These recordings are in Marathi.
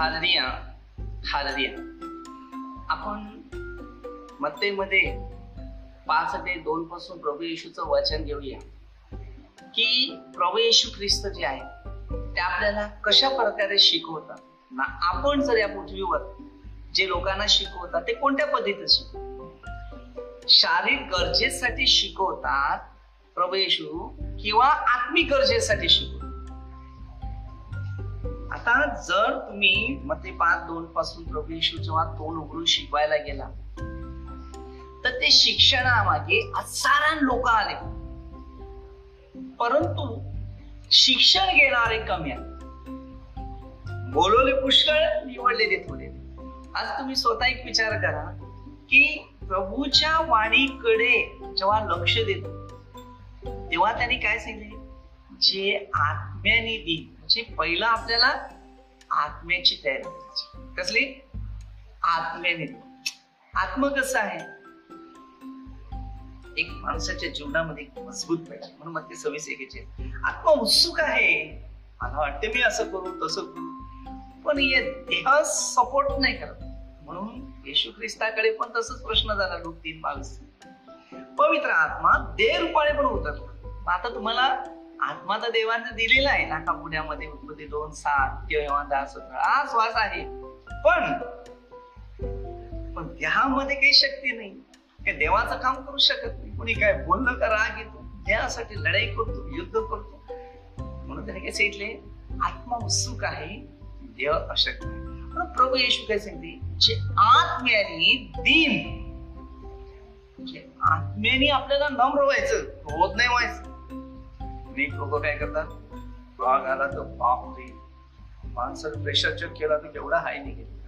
हालरिया हालरिया आपण मत्तेमध्ये पाच ते दोन पासून प्रभू येशूचं वचन घेऊया. की प्रभू येशू ख्रिस्त जे आहे ते आपल्याला कशा प्रकारे शिकवतात? ना आपण जर या पृथ्वीवर जे लोकांना शिकवतात ते कोणत्या पद्धतीत शिकवतात? शारीरिक गरजेसाठी शिकवतात प्रभू येशू किंवा आत्मिक गरजेसाठी शिकवतात? आता जर तुम्ही मते पाच दोन पासून प्रभू येशू जेव्हा तोंड उघडून शिकवायला गेला तर ते शिक्षणामागे असारण लोक आले. परंतु शिक्षण घेणारे कमी आहेत. बोलवले पुष्कळ निवडलेले थोडे. आज तुम्ही स्वतः एक विचार करा की प्रभूच्या वाणीकडे जेव्हा लक्ष देतो तेव्हा त्यांनी काय सांगितले? जे आत्म्याने दिली. म्हणजे पहिला आपल्याला आत्म्याची तयारी करायची. कसली? आत्म्याने. आत्म कसं आहे? एक माणसाच्या जीवनामध्ये मजबूत पाहिजे म्हणून मग ते सव्वीस एकेचे आत्मा उत्सुक आहे. मला वाटते मी असं करू तसं करू. पण हे देह सपोर्ट नाही करत. म्हणून येशू ख्रिस्ताकडे पण तसंच प्रश्न झाला लोक तीन बावीस. पवित्र आत्मा देह रूपाने पण होतात आता तुम्हाला आत्मा तर देवाने दिलेला आहे नाका पुण्यामध्ये उत्पत्ती दोन सात किंवा दहा सतरा. हा श्वास आहे. पण पण देहामध्ये काही शक्ती नाही. काही देवाचं काम करू शकत नाही. कोणी काय बोललं का राग येतो? देहासाठी लढाई करतो युद्ध करतो. म्हणून त्याने काय सांगितले आत्मा उत्सुक आहे देह अशक्त आहे. पण प्रभू येशू काय सांगते जे आत्म्याने दिन जे आत्म्याने आपल्याला नम्र व्हायचं होत नाही व्हायचं अनेक लोक काय करतात? भाग आला तर बापरे माणसानं प्रेशर चेक केला तर केवढा हाय निघेल.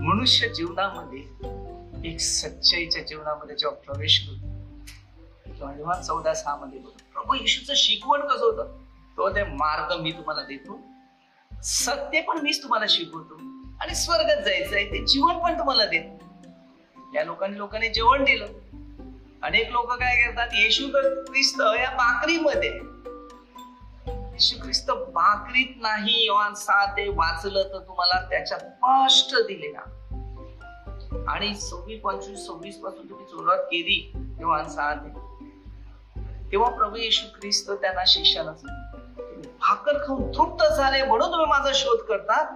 मनुष्य जीवनामध्ये एक सच्चाईच्या जीवनामध्ये जेव्हा प्रवेश करतो चौदा सहा मध्ये प्रभू येशूचं शिकवण कसं होतं? तो ते मार्ग मी तुम्हाला देतो. सत्य पण मीच तुम्हाला शिकवतो. आणि स्वर्गात जायचं आहे ते जीवन पण तुम्हाला देतो. या लोकांनी लोकांनी जेवण दिलं. अनेक लोक काय करतात येशू ख्रिस्त या बाकरीमध्ये येशू ख्रिस्त बाकरीत नाही ते वाचलं तर तुम्हाला त्याच्या स्पष्ट दिलेला आणि सव्वीस पंचवीस सव्वीसपासून तुम्ही सुरुवात केली तेव्हा साथ तेव्हा प्रभू येशू ख्रिस्त त्यांना शिष्याला भाकर खाऊन तृप्त झाले म्हणून तुम्ही माझा शोध करतात.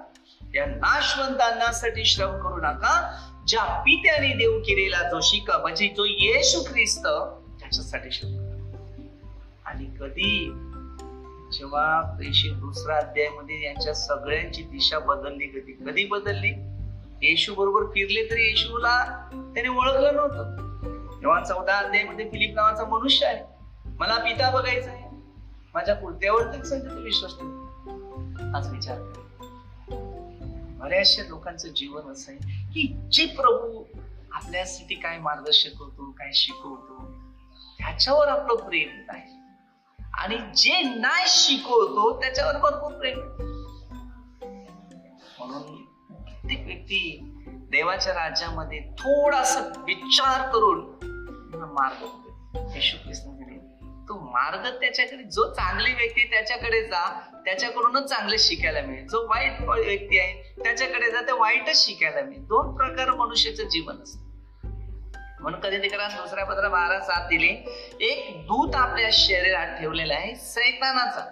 या नाशवंतांनासाठी श्रम करू नका. ज्या पित्याने देऊ केलेला जो शिका म्हणजे जो येशू ख्रिस्त त्याच्यासाठी शोध आणि कधी जेव्हा प्रेषित दुसरा अध्यायमध्ये यांच्या सगळ्यांची दिशा बदलली कधी कधी बदलली येशू बरोबर फिरले तरी येशूला त्याने ओळखलं नव्हतं. जेव्हा चौदा अध्यायमध्ये फिलिप नावाचा मनुष्य आहे. मला पिता बघायचा आहे. माझ्या कुर्त्यावर तरी तू विश्वास ठेव. आज विचार बऱ्याचशा लोकांचं जीवन असं आहे. जे प्रभू आपल्यासाठी काय मार्गदर्शक होतो काय शिकवतो त्याच्यावर आपलं प्रेम नाही आणि जे नाही शिकवतो त्याच्यावर भरपूर प्रेम म्हणून प्रत्येक व्यक्ती देवाच्या राज्यामध्ये थोडासा विचार करून मार्ग येशू ख्रिस्ताकडे तो मार्ग त्याच्याकडे जो चांगली व्यक्ती त्याच्याकडे जा त्याच्याकडूनच चांगले शिकायला मिळेल. जो वाईट व्यक्ती आहे त्याच्याकडे जा ते वाईटच शिकायला मिळेल. दोन प्रकार मनुष्याचं जीवन असतं. म्हणून कधी ते दुसऱ्या पत्र बारा सात दिली. एक दूत आपल्या शरीरात ठेवलेला आहे सैतानाचा.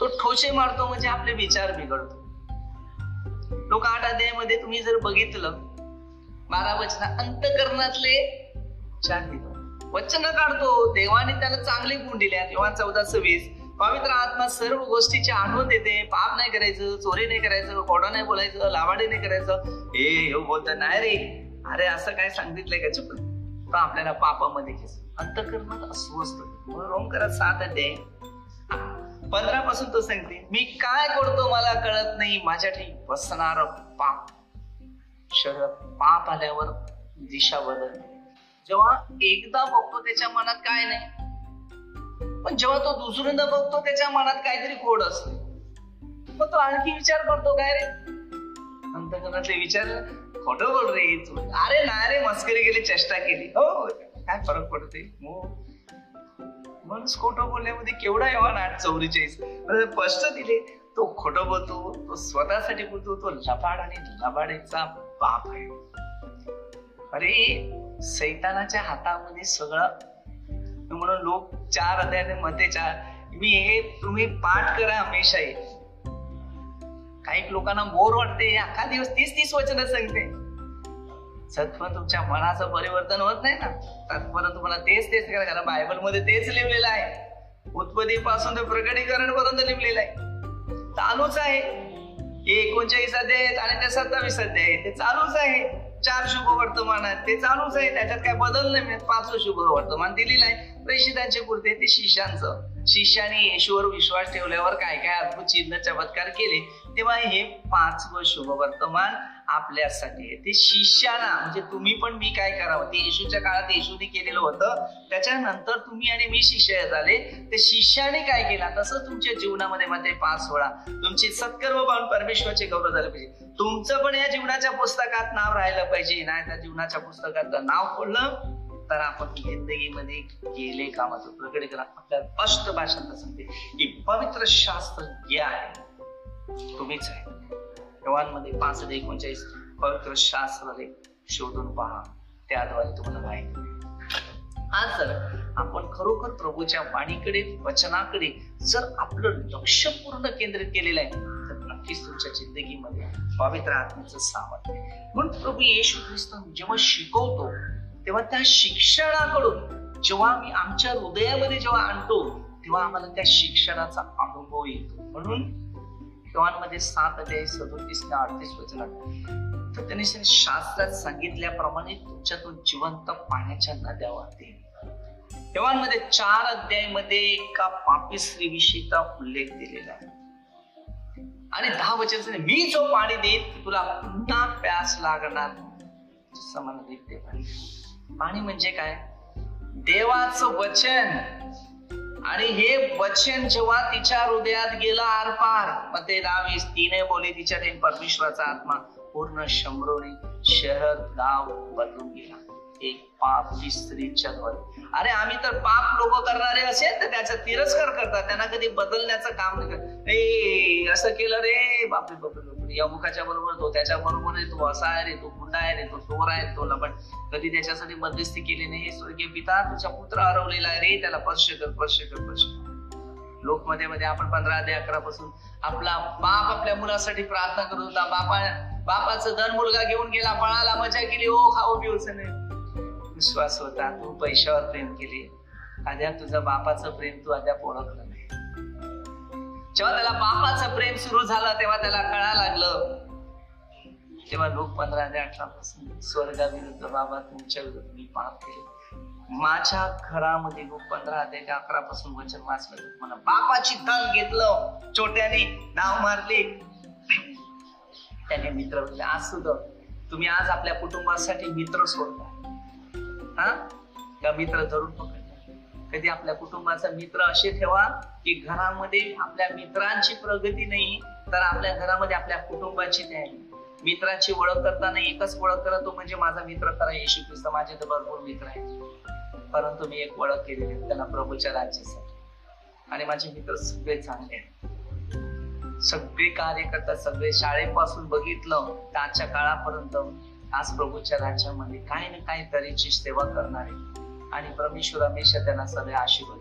तो ठोचे मारतो म्हणजे आपले विचार बिघडतो. लोक आठ अध्यायामध्ये तुम्ही जर बघितलं बारा वचना अंतकरणातले चार वचन काढतो. देवाने त्याला चांगले गुण दिले. किंवा चौदा सव्वीस. पवित्र आत्मा सर्व गोष्टीची आठवण देते. पाप नाही करायचं चोरी नाही करायचं कोडा नाही बोलायचं लावाडी नाही करायचं. हे हे बोलत नाही रे. अरे असं काय सांगितलंय का चुक तर आपल्याला पापामध्ये घेस अंतकरणात अस्वस्थ रोम करत सात अध्याय. पंधरा पासून तो सांगते मी काय करतो मला कळत नाही. माझ्या ठिकाणी बसणार पाप. शरद पाप आल्यावर दिशा बदलते. जेव्हा एकदा बघतो त्याच्या मनात काय नाही पण जेव्हा तो दुसऱ्यांदा बघतो त्याच्या मनात काहीतरी खोड असते. मग तो आणखी विचार करतो काय रे? अंतकरणातले विचार खोटं बोल रे अरे ना रे मस्करी गेली चेष्टा केली. हो काय फरक पडते हो. माणूस खोटं बोलण्यामध्ये केवढा येवा आठ चौवेचाळीस. स्पष्ट दिले तो खोट बोलतो तो स्वतःसाठी बोलतो तो लबाड आणि लबाडीचा बाप आहे. अरे सैतानाच्या हातामध्ये सगळं. म्हणून लोक चार हृदयाने मध्ये चार. मी हे तुम्ही पाठ करा हमेशा काही लोकांना बोर वाटते अख्खा दिवस तीस तीस वचन सांगते. सत्व तुमच्या मनाचं परिवर्तन होत नाही ना. तत्पर्यंत तुम्हाला तेच तेच करा कारण बायबलमध्ये तेच लिहिलेलं आहे. उत्पत्ती पासून ते प्रकटीकरण पर्यंत लिहिलेलं आहे. चालूच आहे. एकोणचाळीस अध्याय आणि ते सत्तावीस अध्याय ते चालूच आहे. चार शुभ वर्तमान आहेत. ते चालूच आहे. त्याच्यात काय बदल नाही. म्हणजे पाचवं शुभ वर्तमान दिलेलं आहे. प्रेषितांचे पुरते ते शिष्यांचं. शिष्याने येशूवर विश्वास ठेवल्यावर काय काय अद्भुत चिन्ह चमत्कार केले. तेव्हा हे पाचवं शुभ वर्तमान आपल्यासाठी ते शिष्याना म्हणजे तुम्ही पण मी काय करावं? ते येशूच्या काळात येशूने केलेलं होतं. त्याच्यानंतर तुम्ही आणि मी शिष्य झाले. ते शिष्याने काय केला? तसं तुमच्या जीवनामध्ये मध्ये पास सोळा तुमची सत्कर्म पाहून परमेश्वराचे गौरव झाले पाहिजे. तुमचं पण या जीवनाच्या पुस्तकात नाव राहिलं पाहिजे. नाही त्या जीवनाच्या पुस्तकात नाव पडलं तर आपण जिंदगीमध्ये गेले कामाचं. प्रकट करा. आपल्या स्पष्ट भाषांना सांगते. की पवित्र शास्त्र जे आहे तुम्हीच आहे. मध्ये पाच एकोणचाळीस पवित्र शास्त्र शोधून पहा. त्याद्वारे तुम्हाला माहिती आज जर आपण खरोखर प्रभूच्या वाणीकडे वचनाकडे जर आपलं लक्ष पूर्ण केंद्रित केलेलं आहे तर नक्कीच तुमच्या जिंदगीमध्ये पवित्र आत्म्याचं सामर्थ्य म्हणून प्रभू येशू ख्रिस्त जेव्हा शिकवतो तेव्हा त्या शिक्षणाकडून जेव्हा आम्ही आमच्या हृदयामध्ये जेव्हा आणतो तेव्हा आम्हाला त्या शिक्षणाचा अनुभव येतो. म्हणून तेव्हामध्ये सात अध्याय सदोतीस ते अडतीस वचनात तर त्यांनी शास्त्रात सांगितल्याप्रमाणे तुमच्यातून जिवंत पाण्याच्या नद्या वाहतील. तेव्हामध्ये चार अध्यायमध्ये एका पापी स्त्रीविषयीचा उल्लेख दिलेला आहे. आणि दहा वचन मी जो पाणी देईन तुला पुन्हा प्यास लागणार. समान पाणी म्हणजे काय? देवाचं वचन. आणि हे वचन जेव्हा तिच्या हृदयात गेलं आरपार मग ते रावीस तिने बोले तिच्या परमेश्वराचा आत्मा पूर्ण शंभरोने शहर गाव बदलून गेला. एक पाप स्त्रीच्या द्वारे अरे आम्ही तर पाप लोक करणारे असेल तर त्याचा तिरस्कार करतात. त्यांना कधी बदलण्याचं काम नाही असं केलं रे बापरे बापरे. या मुखाच्या बरोबर तो त्याच्या बरोबर आहे तो असा आहे रे तो गुंडा आहे तो चोर आहे तो कधी त्याच्यासाठी मध्यस्थी केली नाही स्वर्गीय पिता तुझा पुत्र हरवलेला आहे रे त्याला स्पर्श कर स्पर्श कर स्पर्श लोकमध्ये मध्ये आपण पंधरा ते अकरा पासून आपला बाप आपल्या मुलासाठी प्रार्थना करत होता. बापा बापाचं धन मुलगा घेऊन गेला पळाला मजा केली ओ खाऊ पिऊच. नाही विश्वास होता तू पैशावर प्रेम केली. अद्याप तुझं बापाचं प्रेम तू अद्याप ओळखलं नाही. जेव्हा त्याला बापाचं प्रेम सुरू झालं तेव्हा त्याला कळा लागलं तेव्हा लोक पंधरा ते अठरा पासून स्वर्गाविरुद्ध बाबा तुमच्या विरुद्ध मी पाप केले. माझ्या घरामध्ये लोक पंधरा ते अकरा पासून वचन वाचलं. मला बापाची धन घेतलं. छोट्याने नाव मारले. त्याने मित्र आज सुद्धा तुम्ही आज आपल्या कुटुंबासाठी मित्र सोडता हा? का मित्र धरून पकडता कधी आपल्या कुटुंबाचा मित्र असे ठेवा की घरामध्ये आपल्या मित्रांची प्रगती नाही तर आपल्या घरामध्ये आपल्या कुटुंबाची न्याय मित्राची ओळख करताना एकच ओळख करा तो म्हणजे माझा मित्र. खरा येशू ख्रिस्त माझे तर भरपूर मित्र आहेत. परंतु मी एक ओळख केलेली त्याला प्रभूच्या राज्यासाठी. आणि माझे मित्र सगळे चांगले आहेत. सगळे कार्यकर्ता सगळे शाळेपासून बघितलं त्याच्या काळापर्यंत. आज प्रभूच्या राज्यामध्ये काही ना काही तऱ्हेची सेवा करणारे. आणि परमेश्वर हमेशा त्यांना सगळे आशीर्वाद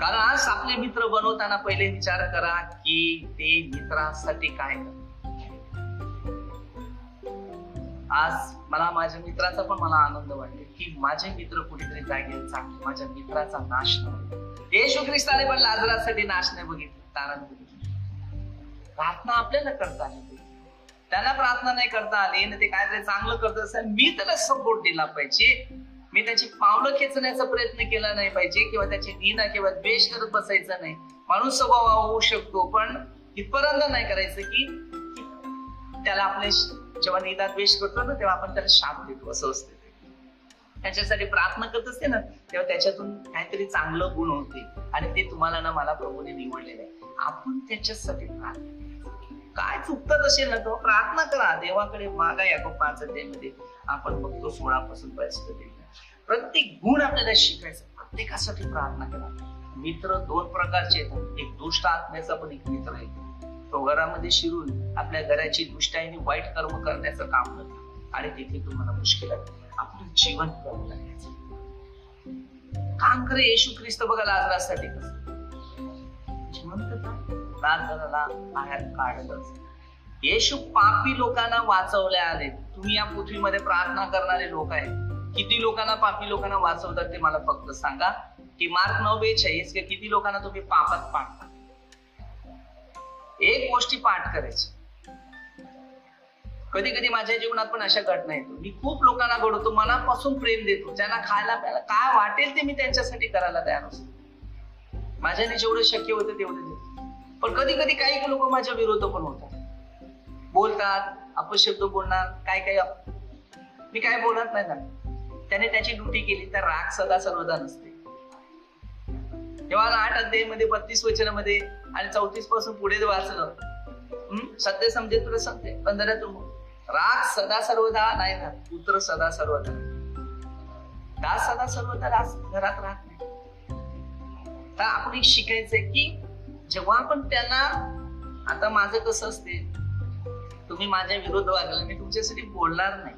कारण आज आपले मित्र बनवताना पहिले विचार करा की ते मित्रांसाठी काय आज मला माझ्या मित्राचा पण मला आनंद वाटतो की माझे मित्र कुठेतरी जागेल चांगले माझ्या मित्राचा नाश नाही. येशू ख्रिस्ताने पण लाजरासाठी नाश नाही बघितली तारण प्रार्थना आपल्याला करता आली त्यांना प्रार्थना नाही करता आली ना ते काहीतरी चांगलं करत असेल मी त्याला सपोर्ट दिला पाहिजे. मी त्याची पावलं खेचण्याचा प्रयत्न केला नाही पाहिजे किंवा त्याची निना किंवा द्वेष करत बसायचा नाही. माणूस स्वभाव होऊ शकतो पण इथपर्यंत नाही करायचं की त्याला आपले जेव्हा निदा द्वेष करतो ना तेव्हा आपण त्याला शाप देतो असं असते त्याच्यासाठी प्रार्थना करत असते ना तेव्हा त्याच्यातून काहीतरी चांगलं गुण होते. आणि ते तुम्हाला ना मला प्रभूने निवडलेलं आहे. आपण त्याच्यासाठी प्रार्थना काय चुकतात असेल ना तो प्रार्थना करा. देवाकडे मागा या पाच मध्ये आपण बघतो सोळापासून परिस्थिती. प्रत्येक गुण आपल्याला शिकायचं. प्रत्येकासाठी प्रार्थना करा. मित्र दोन प्रकारचे येतात एक दुष्ट आत्म्याचा पण एक मित्र आहे. तो घरामध्ये शिरून आपल्या घराची दुष्टाईने वाईट कर्म करण्याचं काम करतो आणि तिथे तुम्हाला मुश्किल आहे. आपलं जीवन करू लागण्याचं काम करे येशू ख्रिस्त बघा लाजरासाठी काढलंच येशू पापी लोकांना वाचवल्या आले. तुम्ही या पृथ्वीमध्ये प्रार्थना करणारे लोक आहेत. किती लोकांना पापी लोकांना वाचवतात ते मला फक्त सांगा. की मार्क नऊ बेचाळीस किती लोकांना तुम्ही पापात पाडता? एक गोष्टी पाठ करायची. कधी कधी माझ्या जीवनात पण अशा घटना येतो मी खूप लोकांना घडवतो मनापासून प्रेम देतो. ज्यांना खायला प्यायला काय वाटेल ते मी त्यांच्यासाठी करायला तयार असतो. माझ्याने जेवढं शक्य होतं तेवढं देतो. पण कधी कधी काही लोक माझ्या विरोध पण होतात. बोलतात अपशब्द बोलणार काय काय मी काय बोलत नाही ना. त्याने त्याची ड्युटी केली तर राग सदा सर्वदा नसते. तेव्हा आठ अध्यायमध्ये बत्तीस वचनामध्ये आणि चौतीसपासून पुढे वाचलं सत्य समजे तुला सांगते पंधरा तू. राग सदा सर्वदा नाही राहत पुत्र सदा सर्वदा दास सदा सर्वदा रास घरात राहत नाही. तर आपण एक शिकायचंय की जेव्हा आपण त्यांना आता माझं कसं असते तुम्ही माझ्या विरोध वागला मी तुमच्यासाठी बोलणार नाही.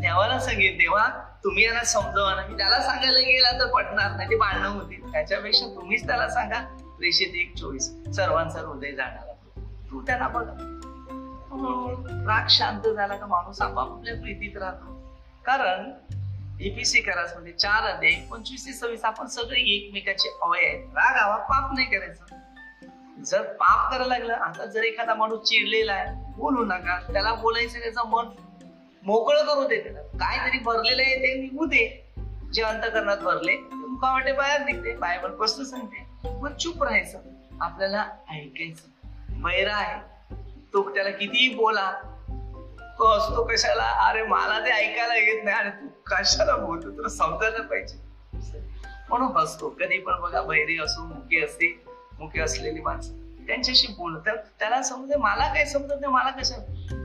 देवाला सांगेल तेव्हा तुम्ही यांना समजवा ना. मी त्याला सांगायला गेला तर पटणार नाही ते भांडणं होतील. त्याच्यापेक्षा तुम्हीच त्याला सांगा. रेषेत एक चोवीस सर्वांचा हृदय जाणार तू त्याला बघा. राग शांत झाला का माणूस आपापल्या प्रीतीत राहतो. कारण एपीसी करासमध्ये चार अध्याय पंचवीस ते सव्वीस आपण सगळे एकमेकाचे अवय आहेत. राग हवा पाप नाही करायचं. जर पाप करायला लागलं आता जर एखादा माणूस चिडलेला आहे बोलू नका. त्याला बोलायचं त्याचं मन मोकळं करू दे त्याला. काहीतरी भरलेलं आहे ते निघू दे. जे अंतकरणात भरले तुमका वाटे बाहेर निघते. बायबल स्पष्ट सांगते. मग चुप राहायचं. आपल्याला ऐकायचं. मैरा आहे. तो त्याला कितीही बोला तो असतो कशाला? अरे मला ते ऐकायला येत नाही. अरे तू कशाला बोलतो? तुला समजायला पाहिजे. म्हणून हसतो. कधी पण बघा बैरी असो मुके असते मुके असलेली माणसं. त्यांच्याशी बोलतात. त्याला समजते मला काय समजत नाही मला कशा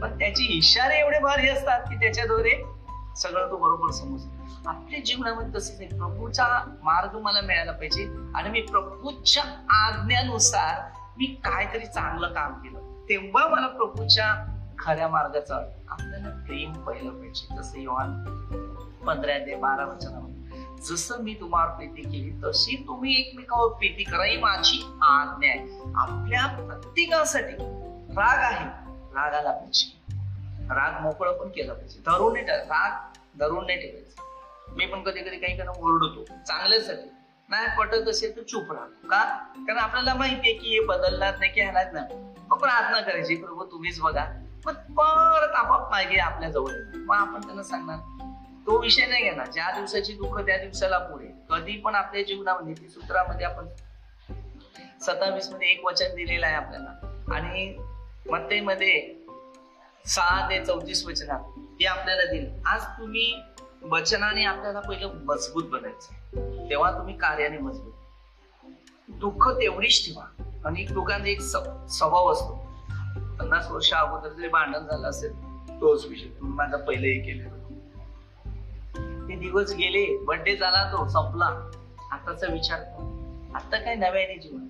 पण त्याचे इशारे एवढे भारी असतात की त्याच्याद्वारे सगळं तो बरोबर समजतो. आपल्या जीवनामध्ये तसंच नाही प्रभूचा मार्ग मला मिळाला पाहिजे आणि मी प्रभूच्या आज्ञानुसार मी काहीतरी चांगलं काम केलं. तेव्हा मला प्रभूच्या खऱ्या मार्गाचा आपल्याला प्रेम पाहिलं पाहिजे. जसं योहान पंधरा ते बारा वचनामध्ये जसं मी तुम्हाला प्रीती केली तशी तुम्ही एकमेकावर प्रीती करा ही माझी आज्ञा आहे. आपल्या प्रत्येकासाठी राग आहे रागाला पाहिजे. राग मोकळं पण केलं पाहिजे. धरून नाही राग धरून नाही ठेवायचं. मी पण कधी कधी काही कारण ओरडतो. चांगल्यासाठी. नाही पटत असेल तर चुप राहतो का? कारण आपल्याला माहितीये की हे बदलणार नाही की ह्यालाच नाही. मग प्रार्थना करायची प्रभू तुम्हीच बघा. मग परत आपाप मागे आपल्या जवळ मग आपण त्यांना सांगणार तो विषय नाही घेणार. ज्या दिवसाची दुःख त्या दिवसाला पुढे कधी पण आपल्या जीवनामध्ये ती सूत्रामध्ये आपण सत्तावीसमध्ये एक वचन दिलेलं आहे आपल्याला. आणि मते मध्ये सहा ते चौतीस वचनात ते आपल्याला दिले. आज तुम्ही वचनाने आपल्याला पहिलं मजबूत बनायचं. तेव्हा तुम्ही कार्याने मजबूत. दुःख तेवढीच ठेवा. अनेक लोकांचा एक स्वभाव असतो. पन्नास वर्ष अगोदर जरी भांडण झालं असेल तोच विषय. तुम्ही माझा पहिले हे केले ते दिवस गेले बर्थडे झाला तो संपला. आताचा विचार आता काय नव्याने जीवन?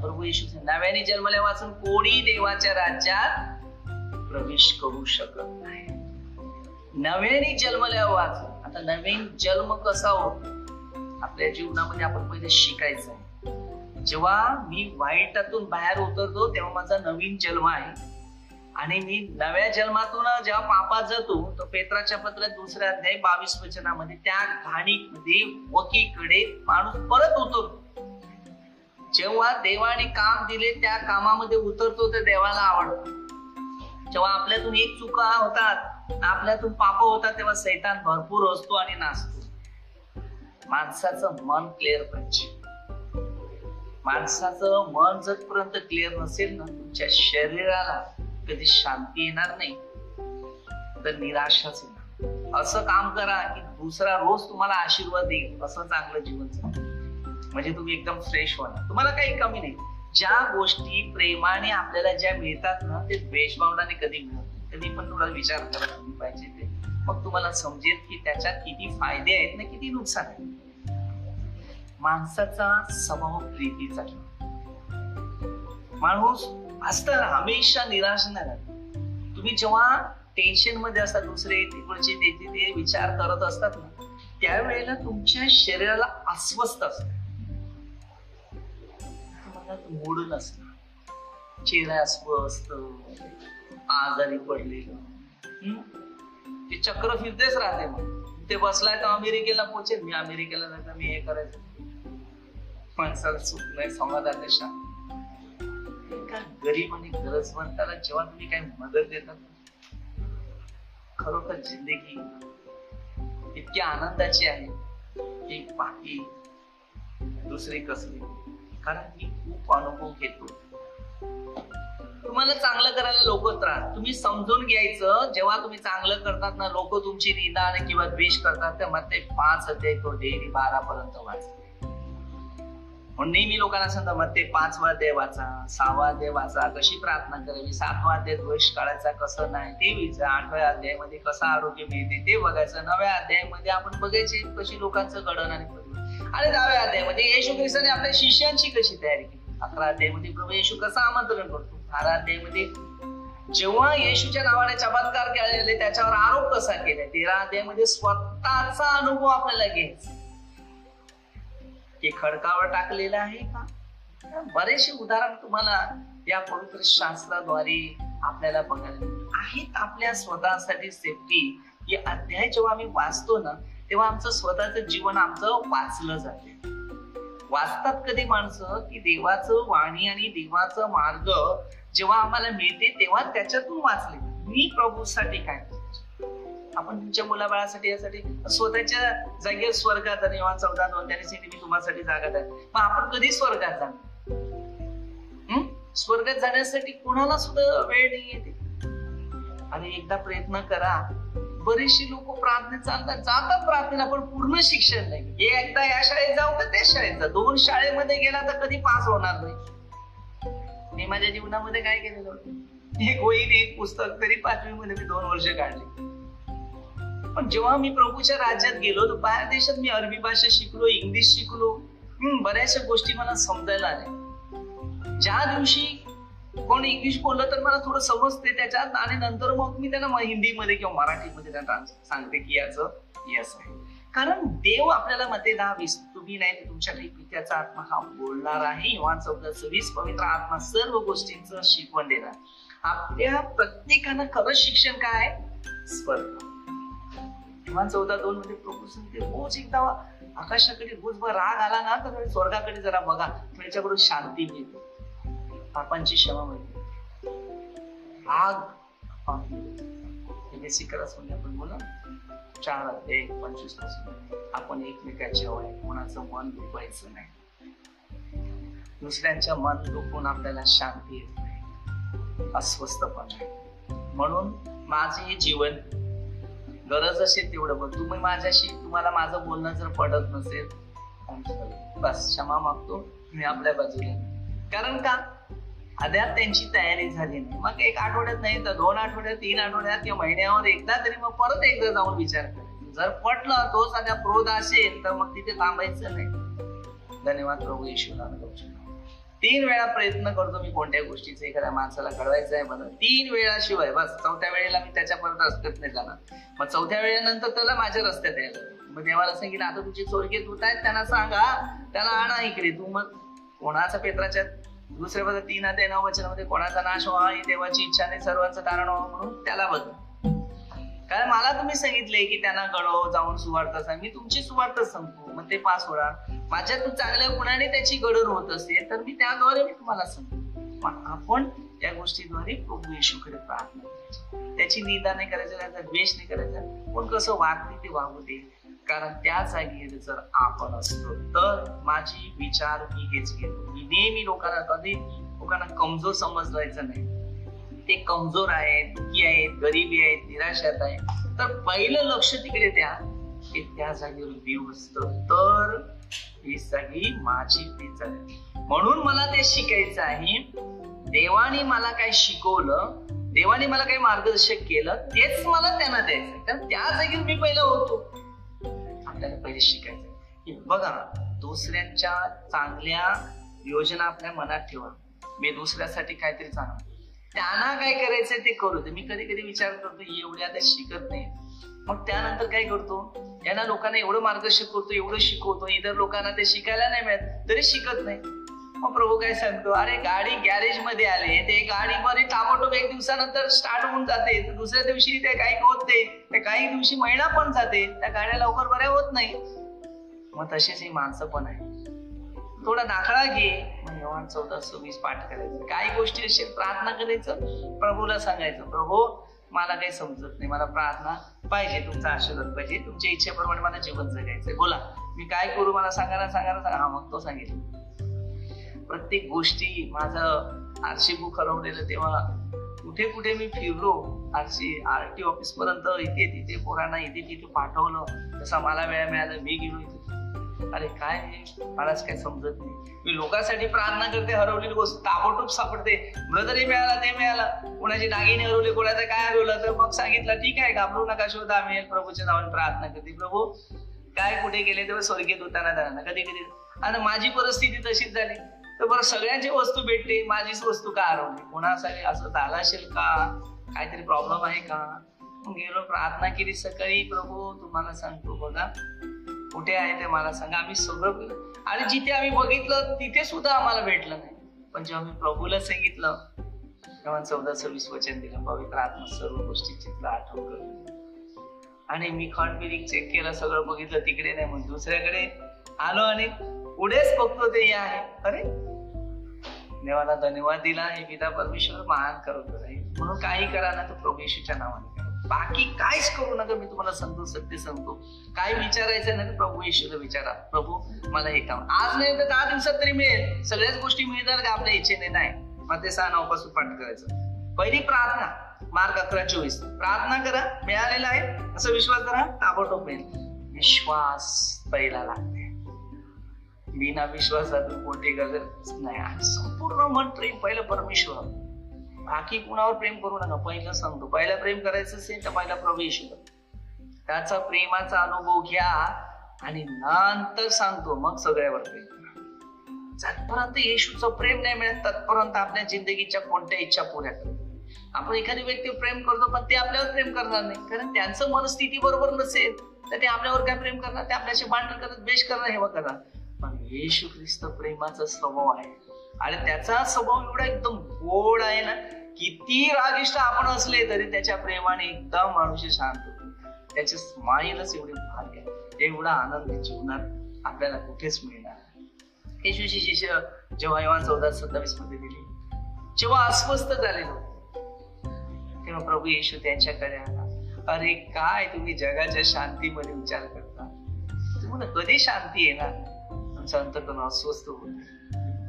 प्रभू येशू नव्याने जन्मल्या वाचून कोणी देवाच्या राज्यात प्रवेश करू शकत नाही. नव्याने जन्मल्या वाचून आता नवीन जन्म कसा होतो? आपल्या जीवनामध्ये आपण पहिले शिकायचं. जेव्हा मी वाईटातून बाहेर उतरतो तेव्हा माझा नवीन जन्म आहे. आणि मी नव्या जन्मातून जेव्हा पापात जातो तर पेत्राच्या पत्रात दुसऱ्या अध्याय बावीस वचनामध्ये त्या घाणीमध्ये वकीकडे माणूस परत उतरतो. जेव्हा देवाने काम दिले त्या कामामध्ये उतरतो तर देवाला आवडतो. जेव्हा आपल्यातून एक चुका होतात आपल्यातून पाप होतात तेव्हा सैतान भरपूर असतो आणि नाचतो. माणसाचं मन क्लिअर पाहिजे. माणसाचं मन जरपर्यंत क्लिअर नसेल ना तुमच्या शरीराला कधी शांती येणार नाही तर निराशाच येणार असं काम करा की दुसरा रोज तुम्हाला आशीर्वाद देईल असं चांगलं जीवन म्हणजे तुम्ही एकदम फ्रेश व्हा तुम्हाला काही कमी नाही. ज्या गोष्टी प्रेमाने आपल्याला ज्या मिळतात ना ते द्वेषभावनाने कधी मिळत कधी पण थोडा विचार करा तुम्ही पाहिजे ते. मग तुम्हाला समजेल की त्याच्यात किती फायदे आहेत ना किती नुकसान आहे माणसाचा स्वभाव प्रीतीचा माणूस असतं हमेशा निराश नाही राहत. तुम्ही जेव्हा टेन्शनमध्ये असता दुसरे तिकडचे ते ते- ते विचार करत असतात ना त्यावेळेला तुमच्या शरीराला अस्वस्थ असत. मूड नसणार. चेहरा अस्वस्थ. आजारी पडलेलं. ते चक्र फिरतेच राहते मग. ते बसलाय तर अमेरिकेला पोहोचेल मी अमेरिकेला नाही तर मी हे करायचं. माणसाला सुख नाही समाधान नाही शांत गरीब आणि गरजवंताला जेव्हा तुम्ही काही मदत देतात खरोखर जिंदगी इतकी आनंदाची आहे. की बाकी दुसरी कसली? कारण मी खूप अनुभव घेतो. तुम्हाला चांगलं करायला लोक त्रास. तुम्ही समजून घ्यायचं जेव्हा तुम्ही चांगलं करतात ना लोक तुमची निदान किंवा द्वेष करतात तेव्हा ते पाच अध्याय तो डेली बारा पर्यंत वाचते म्हणून नेहमी लोकांना सांगतात मग ते पाचवा अध्याय वाचा सहावा अध्याय वाचा कशी प्रार्थना करावी सातवा अध्याय द्वेष काढायचा कसं नाही ते विचार आठव्या अध्यायामध्ये कसं आरोग्य मिळते ते बघायचं नव्या अध्यायामध्ये आपण बघायचे कशी लोकांचं घडण आणि आणि दहाव्या अध्यायामध्ये येशू ख्रिस्ताने आपल्या शिष्यांची कशी तयारी केली? अकरा अध्यायामध्ये प्रभू येशू कसं आमंत्रण करतो? अध्यायामध्ये जेव्हा येशूच्या नावाने चमत्कार केलेले त्याच्यावर आरोप कसा केला? तेरा अध्यायामध्ये स्वतःचा अनुभव आपल्याला घ्यायचा ते खडकावर टाकलेलं आहे का? बरेचसे उदाहरण तुम्हाला या पवित्र शास्त्राद्वारे आपल्याला बघायला आहेत आपल्या स्वतःसाठी सेफ्टी. हे अध्याय जेव्हा आम्ही वाचतो ना तेव्हा आमचं स्वतःचं जीवन आमचं वाचलं जाते. वाचतात कधी माणसं की देवाचं वाणी आणि देवाचं मार्ग जेव्हा आम्हाला मिळते तेव्हा त्याच्यातून वाचले. मी प्रभूसाठी काय आपण तुमच्या मुलाबाळासाठी यासाठी स्वतःच्या जागेवर स्वर्गात आणि जेव्हा चौदा दोन त्यासाठी मी तुम्हासाठी जागा आहे. मग आपण कधी स्वर्गात जाणार? स्वर्गात जाण्यासाठी कोणाला सुद्धा वेळ नाही येते आणि एकदा प्रयत्न करा. बरेचशी लोक प्रार्थनेत चालतात. जातात प्रार्थनेला पण पूर्ण शिक्षण नाही. हे एकदा या शाळेत जाऊ का त्या शाळेत जा. दोन शाळेमध्ये गेला तर कधी पास होणार नाही. माझ्या जीवनामध्ये काय केलेलं होतं? एक होईल एक पुस्तक तरी पाचवी मध्ये मी दोन वर्ष काढले. पण जेव्हा मी प्रभूच्या राज्यात गेलो तर बाहेर देशात मी अरबी भाषा शिकलो इंग्लिश शिकलो. बऱ्याचशा गोष्टी मला समजायला आल्या. ज्या दिवशी कोण इंग्लिश बोललं तर मला थोडं समजते. त्याच्यात आणि नंतर मग मी त्यांना हिंदीमध्ये किंवा मराठीमध्ये त्यांना सांगते की याचं यस आहे. कारण देव आपल्याला मध्ये दहा वीस तुम्ही नाही तर तुमच्या पित्याचा आत्मा हा बोलणार आहे. युवान चौदा सव्वीस पवित्र आत्मा सर्व गोष्टींचं शिकवण देणार. आपल्या प्रत्येकानं खरं शिक्षण काय आहे? स्वर्ग. किंवा चौदा दोन मध्ये प्रभू सांगते रोज एकदा आकाशाकडे रोजभर राग आला ना तर स्वर्गाकडे जरा बघा. त्याच्याकडून शांती मिळते. पापांची क्षमा मिळते. राग बेसिक म्हणजे आपण बोला चार अध्याय पंचवीसपासून आपण एकमेकाच्या वय कोणाचं मन दुखवायचं नाही. दुसऱ्यांच्या मन दुखून आपल्याला शांती येत नाही. अस्वस्थपणा. आहे म्हणून माझे हे जीवन गरज असेल तेवढं पण तुम्ही माझ्याशी तुम्हाला माझं बोलणं जर पडत नसेल बस क्षमा मागतो. मी आपल्या बाजूला कारण का? अद्याप त्यांची तयारी झाली नाही. मग एक आठवड्यात नाही तर दोन आठवड्यात तीन आठवड्यात किंवा महिन्यावर एकदा तरी मग परत एकदा जाऊन विचार करायचा जर पटलं तो साध्या क्रोध असेल तर मग तिथे थांबायचं नाही. धन्यवाद प्रभू येशूला तीन वेळा प्रयत्न करतो मी कोणत्या गोष्टीचा एखाद्या माणसाला घडवायचं आहे मला तीन वेळा शिवाय बस. चौथ्या वेळेला मी त्याच्यापर्यंत रस्त्यात नाही जाणार. मग चौथ्या वेळेनंतर त्याला माझ्या रस्त्यात यायला मग देवाला सांगितलं आता तुझे चोरगे दूत आहेत त्यांना सांगा. त्याला आणा इकडे. तू मग कोणाचा पेत्राच्या दुसरे पद तीन ते नऊ वचनामध्ये कोणाचा नाश व्हा ही देवाची इच्छा नाही सर्वांचं कारण व्हावं म्हणून त्याला बदल. कारण मला तुम्ही सांगितले की त्यांना गळो जाऊन सुवार्थ सांग. मी तुमची सुवार्थ सांगतो. मग ते पास होणार. माझ्यातून चांगल्या गुणाने त्याची गडर होत असेल तर मी त्याद्वारे मी तुम्हाला सांगतो. मग आपण त्या गोष्टीद्वारे प्रभू येशूकडे प्रार्थना त्याची निदा नाही करायचं त्याचा द्वेष नाही करायचा. पण कसं वागते ते वागू दे. कारण त्या जागेवर जर आपण असतो तर माझी विचार मी हेच घेतो. मी नेहमी लोकांना कधी लोकांना कमजोर समजवायचं नाही. ते कमजोर आहेत दुःखी आहेत गरिबी आहेत निराशात आहेत. तर पहिलं लक्ष तिकडे द्या की त्या जागेवर देव असतो. तर ही सगळी माझी तीच म्हणून मला ते शिकायचं आहे. देवाने मला काय शिकवलं देवाने मला काही मार्गदर्शक केलं तेच मला त्यांना द्यायचं कारण त्या जागेवर मी पहिलं होतो. आपल्याला पहिले शिकायचं. की बघा दुसऱ्यांच्या चांगल्या योजना आपल्या मनात ठेवा. मी दुसऱ्यासाठी काहीतरी चांगलं. त्यांना काय करायचंय ते करू दे. मी कधी कधी विचार करतो एवढे आता शिकत नाही. मग त्यानंतर काय करतो? यांना लोकांना एवढं मार्गदर्शन करतो एवढं शिकवतो. इतर लोकांना ते शिकायला नाही मिळत तरी शिकत नाही. मग प्रभू काय सांगतो अरे गाडी गॅरेजमध्ये आले. ते गाडीमध्ये ताबडतोब एक दिवसानंतर स्टार्ट होऊन जाते. दुसऱ्या दिवशी ते काही होत नाही. त्या काही दिवशी महिना पण जाते. त्या गाड्या लवकर बऱ्या होत नाही. मग तशीच ही माणसं पण आहे थोडा दाखला घे. मग योहान चौदा सव्वीस पाठ करायचं. काही गोष्टी असेल प्रार्थना करायचं प्रभूला सांगायचं प्रभू मला काही समजत नाही. मला प्रार्थना पाहिजे तुमचा आशीर्वाद पाहिजे. तुमच्या इच्छेप्रमाणे मला जीवन जगायचंय. बोला. मी काय करू? मला सांगायला सांगायला सांगा सांगा. हा मग तो सांगितलं प्रत्येक गोष्टी माझं आरशी बुक हरवलेलं तेव्हा कुठे कुठे मी फिरलो आरशी आर टी ऑफिस पर्यंत इथे तिथे पोरांना इथे तिथे पाठवलं तसा मला वेळ मिळाला मी गेलो इथे. अरे काय मलाच काय समजत नाही. मी लोकांसाठी प्रार्थना करते हरवलेली गोष्ट ताबडतोब सापडते. ब्रदरही मिळाला ते मिळाला. कोणाचे दागिने हरवले कोणाचं काय हरवलं तर मग सांगितलं ठीक आहे घाबरू नका शोधा आम्ही प्रभूच्या नावाने प्रार्थना करते प्रभू काय कुठे गेले तेव्हा स्वर्गीय होताना त्यांना कधी कधी. आणि माझी परिस्थिती तशीच झाली. तर बरं सगळ्यांची वस्तू भेटते माझीच वस्तू का हरवली? कोणासाठी? असं झालं असेल का? काहीतरी प्रॉब्लेम आहे का? गेलो प्रार्थना केली सकाळी प्रभू तुम्हाला सांगतो बघा. कुठे आहे ते मला सांगा. आम्ही सगळं आणि जिथे आम्ही बघितलं तिथे सुद्धा आम्हाला भेटलं नाही. पण जेव्हा मी प्रभूला सांगितलं तेव्हा चौदा सव्वीस वचन दिलं पवित्र आत्मा सर्व गोष्टी चित्र आठवलं आणि मी खंडबिरीक चेक केलं सगळं बघितलं तिकडे नाही म्हणून दुसऱ्याकडे आलो आणि पुढेच बघतो ते हे आहे. अरे देवाला धन्यवाद दिला हे पिता परमेश्वर महान करत म्हणून काही करा ना तर प्रभू नावाने करा. बाकी काहीच करू नका. मी तुम्हाला सांगतो सत्य सांगतो. काय विचारायचं ना प्रभू येशूला विचारा. प्रभू मला हे काम. आज नाही तर दहा दिवसात तरी मिळेल. सगळ्याच गोष्टी मिळतात का? आपल्या इच्छेने नाही. मग ते सहा नऊ पासून पाठ करायचं. पहिली प्रार्थना मार्ग अकरा चोवीस. प्रार्थना करा. मिळालेला आहे. असं विश्वास करा ताबडतोब मिळेल. विश्वास पहिला लागते. बिना विश्वासातून कोणती गरज नाही. आणि संपूर्ण मन प्रेम पहिलं परमेश्वर. बाकी कुणावर प्रेम करू नका. पहिलं सांगतो. पहिला प्रेम करायचं असेल तर पहिला प्रवेश त्याचा प्रेमाचा अनुभव घ्या आणि नंतर सांगतो मग सगळ्यावर प्रेम जतपर्यंत येशूचं प्रेम नाही मिळत तत्पर्यंत आपल्या जिंदगीच्या कोणत्या इच्छा पुऱ्या करतो आपण एखादी व्यक्ती प्रेम करतो पण ते आपल्यावर प्रेम करणार नाही. कारण त्यांचं मनस्थिती बरोबर नसेल तर ते आपल्यावर काय प्रेम करणार? ते आपल्याशी भांडण करत बेश करणार हे करणार पण येशू ख्रिस्त प्रेमाचा स्वभाव आहे. आणि त्याचा स्वभाव एवढा एकदम गोड आहे ना किती रागिष्ट आपण असले तरी त्याच्या प्रेमाने एकदम माणूस शांत होतो. त्याचे स्माईलच एवढे भाग्य एवढा आनंद जीवनात आपल्याला कुठेच मिळणार येशूची शिष्य जेव्हा येवान चौदा सत्तावीसमध्ये दिली जेव्हा अस्वस्थ झालेलो तेव्हा प्रभू येशू त्यांच्याकडे आला. अरे काय तुम्ही जगाच्या शांतीमध्ये विचार करता? तुम्हाला कधी शांती येणार तुमचं अस्वस्थ होत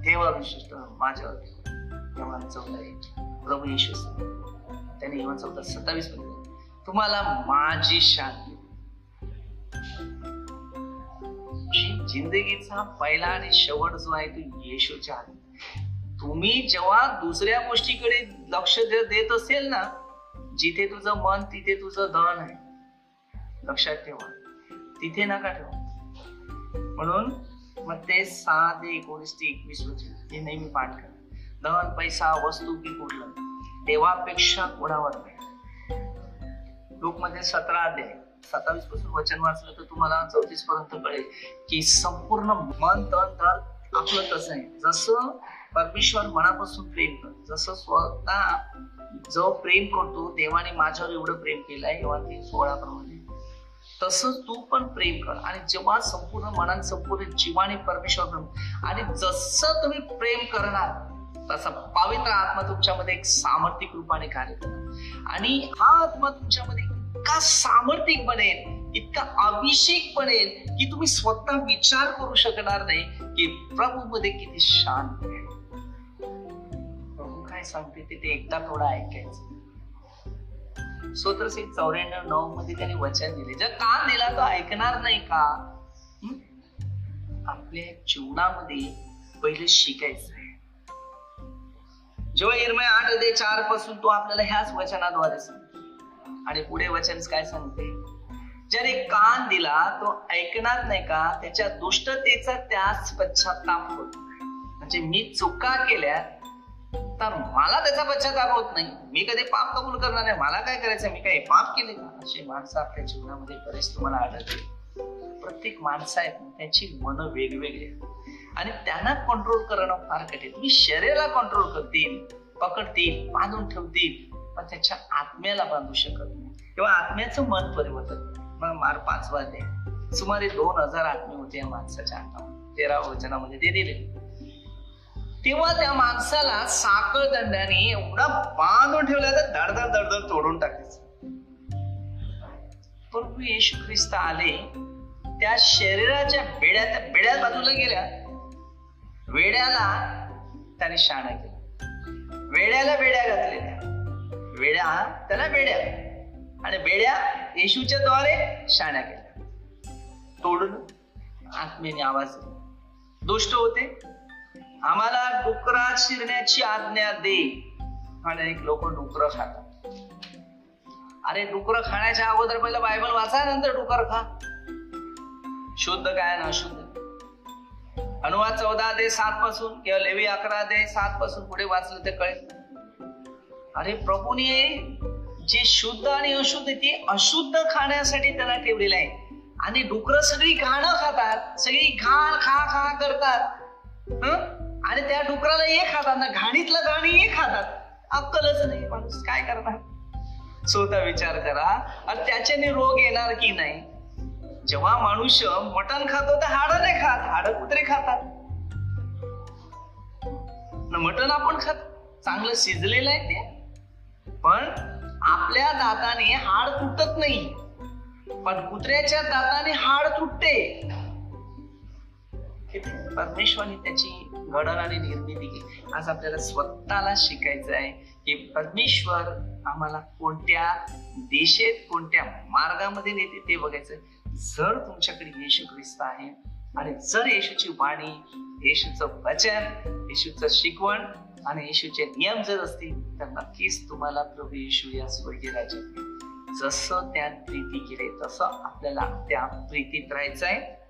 तेव्हा विशिष्ट माझ्यावर तेव्हा चौदा प्रभू येशू त्याने येऊन चौदा सत्तावीसमध्ये. तुम्हाला माझी शांती. जिंदगीचा पहिला आणि शेवट जो आहे तो येशूच्या तुम्ही जेव्हा दुसऱ्या गोष्टीकडे लक्ष देत असेल ना जिथे तुझं मन तिथे तुझं धन आहे. लक्षात ठेवा. तिथे नका ठेवा. म्हणून मग ते सहा ते एकोणीस ते एकवीस वचन हे नेहमी पाठ करा. धन पैसा वस्तू की कुठलं देवापेक्षा कोणावर नाही? लोकमध्ये सतरा अध्याय. सत्तावीसपासून वचन वाचलं तर तुम्हाला चौतीस पर्यंत कळेल की संपूर्ण मन तन तर आपलं कसं आहे. जसं परमेश्वर मनापासून प्रेम करत जसं स्वतः जो प्रेम करतो देवाने माझ्यावर एवढं प्रेम केलंय तेव्हा ते सोळा प्रमाणे. तसंच तू पण प्रेम कर. आणि जेव्हा संपूर्ण मनात संपूर्ण जीवाने परमेश्वर आणि जसं तुम्ही प्रेम करणार तसा पवित्र आत्मा तुमच्यामध्ये एक सामर्थिक रूपाने कार्य करणार आणि हा आत्मा तुमच्यामध्ये इतका सामर्थिक बनेल इतका अभिषेक बनेल की तुम्ही स्वतः विचार करू शकणार नाही की प्रभू मध्ये किती शांत आहे. प्रभू काय सांगते ते एकदा थोडा ऐकायचं. स्तोत्रसे चौऱ्याण्णव नऊ मध्ये त्याने वचन दिले. जर कान दिला तो ऐकणार नाही का? आपल्या जीवनामध्ये पहिले शिकायचं आहे. जेव्हा इरमय आठ ते चारपासून तो आपल्याला ह्याच वचनाद्वारे सांगतो. आणि पुढे वचन काय सांगते? ज्याने कान दिला तो ऐकणार नाही का? त्याच्या दुष्टतेचा त्यास पश्चाताप होतो. म्हणजे मी चुका केल्या तर मला त्याचा पश्चाताप होत नाही. मी कधी पाप कबूल करणार नाही. मला काय करायचं मी काय पाप केले असे अशी माणसं आपल्या जीवनामध्ये बरेच तुम्हाला आढळते प्रत्येक माणसं आहेत त्याची त्यांची मन वेगवेगळी आहेत. आणि त्यांना कंट्रोल करणं फार कठीण. तुम्ही शरीराला कंट्रोल करतील पकडतील बांधून ठेवतील पण त्याच्या आत्म्याला बांधू शकत नाही. किंवा आत्म्याचं मन परिवर्तन. मग मार पाचवा दे सुमारे दोन हजार आत्मे होते या माणसाच्या हातामध्ये तेरा वचनामध्ये ते दिले. तेव्हा त्या माणसाला साखळ दंडाने एवढा बांधून ठेवला तर धडधड धडधड तोडून टाकायचं. प्रभू येशू ख्रिस्त आले त्या शरीराच्या बेड्या त्या बेड्या बाजूला गेल्या. वेड्याला त्याने शाणा केला. वेड्याला बेड्या घातलेल्या. वेड्या त्याला बेड्या आणि बेड्या येशूच्या द्वारे शाण्या केल्या. तोडून आत्मेने आवाज दिला. दुष्ट होते. आम्हाला डुकरात शिरण्याची आज्ञा दे. आणि एक लोक डुकर खातात. अरे डुकर खाण्याच्या अगोदर पहिलं बायबल वाचा नंतर डुकर खा. शुद्ध काय ना अशुद्ध? अनुवाद चौदा दे सात पासून किंवा लेवी अकरा दे सात पासून पुढे वाचलं ते कळेल. अरे प्रभूने जे शुद्ध आणि अशुद्ध ती अशुद्ध खाण्यासाठी त्याला ठेवलेलं आहे. आणि डुकर सगळी घाणं खातात सगळी घाण खा खा करतात. आणि त्या डुकराला एक खातात ना घाणीतलं घाणी एक खातात अक्कलच नाही माणूस काय करणार? स्वतः विचार करा आणि त्याच्याने रोग येणार की नाही? जेव्हा माणूस मटण खातो तर हाड नाही खात हाड कुत्रे खातात. न मटण आपण खात चांगलं शिजलेलं आहे ते. पण आपल्या दाताने हाड तुटत नाही. पण कुत्र्याच्या दाताने हाड तुटते. परमेश्वरने त्याची घडण आणि निर्मिती. आज आपल्याला स्वतःला शिकायचं आहे की परमेश्वर आम्हाला कोणत्या दिशेत कोणत्या मार्गामध्ये नेते ते बघायचं जर तुमच्याकडे येशू ख्रिस्त आहे आणि जर येशूची वाणी येशूचं वचन येशूचं शिकवण आणि येशूचे नियम जर असतील तर नक्कीच तुम्हाला प्रभू येशू या स्वर्गीय राज्यात जसं त्या प्रीती केले तसं आपल्याला त्या प्रीतीत राहायचं आहे.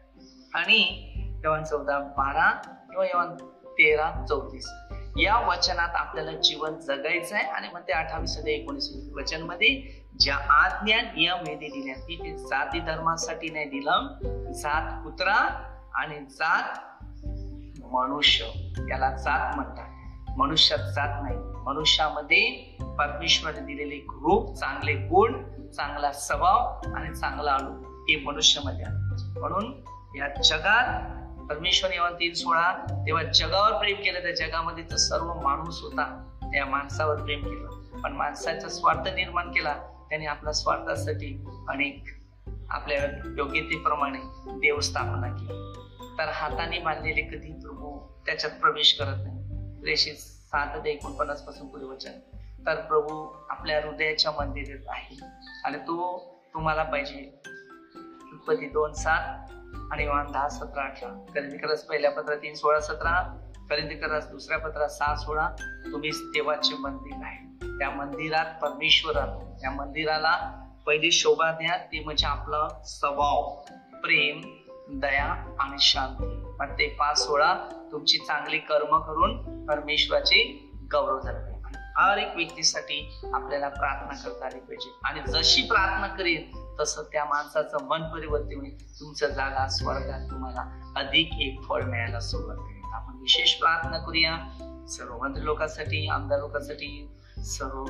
आणि यवन चौदा बारा किंवा यवन तेरा चौतीस. या वचनात आपल्याला जीवन जगायचं आहे आणि मग ते अठ्ठावीस ते एकोणीस वचनमध्ये ज्या आज्ञा नियम हे दिल्या ती ते जाती धर्मासाठी नाही दिलं. जात कुत्रा आणि जात मनुष्य. याला जात म्हणतात. मनुष्यात जात नाही. मनुष्यामध्ये परमेश्वराने दिलेले रूप चांगले गुण चांगला स्वभाव आणि चांगला अनुभव हे मनुष्यामध्ये म्हणून या जगात परमेश्वर येऊन तीन सोळा तेव्हा जगावर प्रेम केलं त्या जगामध्ये तर सर्व माणूस होता. त्या माणसावर प्रेम केलं. पण माणसाचा स्वार्थ निर्माण केला. त्याने आपल्या स्वार्थासाठी अनेक आपल्या योग्यतेप्रमाणे देवस्थापना केली. तर हाताने बांधलेले कधी प्रभू त्याच्यात प्रवेश करत नाही. रेषेत सात ते एकोणपन्नासपासून पुढे वचन. तर प्रभू आपल्या हृदयाच्या मंदिरात आहे. आणि तो तुम्हाला पाहिजे. उत्पत्ती दोन सात आणि वाहन दहा सतरा अठरा. करंदीकरस पहिल्या पत्रात तीन सोळा सतरा. करंदीकरस दुसऱ्या पत्रात सहा सोळा. तुम्ही देवाचे मंदिर आहे. त्या मंदिरात परमेश्वर राहतो त्या मंदिराला पहिली शोभा द्या. ते म्हणजे आपलं स्वभाव प्रेम दया आणि शांती. पण ते पाच सोळा तुमची चांगली कर्म करून परमेश्वराचे गौरव झाले. हर एक व्यक्तीसाठी आपल्याला प्रार्थना करता आली पाहिजे. आणि जशी प्रार्थना करेल तसं त्या माणसाचं मन परिवर्तन होईल. तुमचं जागा स्वर्गात तुम्हाला अधिक एक फळ मिळायला सुरुवात करेल. आपण विशेष प्रार्थना करूया. सर्व मंत्री लोकांसाठी आमदार लोकांसाठी सर्व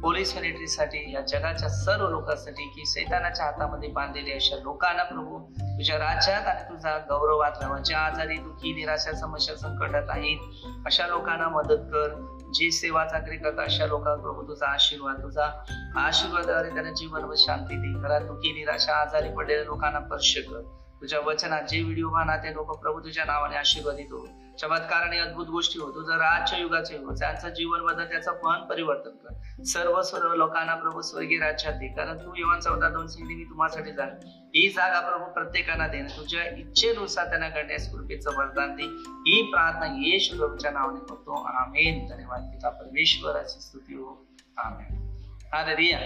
पोलीस मिलिटरीसाठी या जगाच्या सर्व लोकांसाठी की सैतानाच्या हातामध्ये बांधलेले अशा लोकांना प्रभू तुझ्या राज्यात आणि तुझा गौरवात राहावा ज्या आजारी दुखी निराशा समस्या संकटात आहेत. अशा लोकांना मदत कर. जी सेवा चाकरी करतात अशा लोकांना प्रभू तुझा आशीर्वाद तुझा आशीर्वादाद्वारे त्यांना जीवन व शांती दे. घरात दुखी निराशा आजारी पडलेल्या लोकांना स्पर्श कर. तुझ्या वचनात जे व्हिडिओ पाहणार ते लोक प्रभू तुझ्या नावाने आशीर्वादित हो चमत्कार आणि अद्भुत गोष्टी हो तुझं राजच्या युगाचे हो त्यांचं जीवन बदल त्याचं मन परिवर्तन कर. सर्व सर्व लोकांना प्रभू स्वर्गीय राज्यात दे. कारण तू येऊन चौदा दोन सिंधी मी तुम्हासाठी झाल. ही जागा प्रभू प्रत्येकाला दे. तुझ्या इच्छेनुसार त्यांना करण्यास कृपेचं वरदान दे. ही प्रार्थना येशू प्रभूच्या नावाने करतो. आमेन. धन्यवाद पिता परमेश्वराची स्तुती हो. आमेन. हा रिया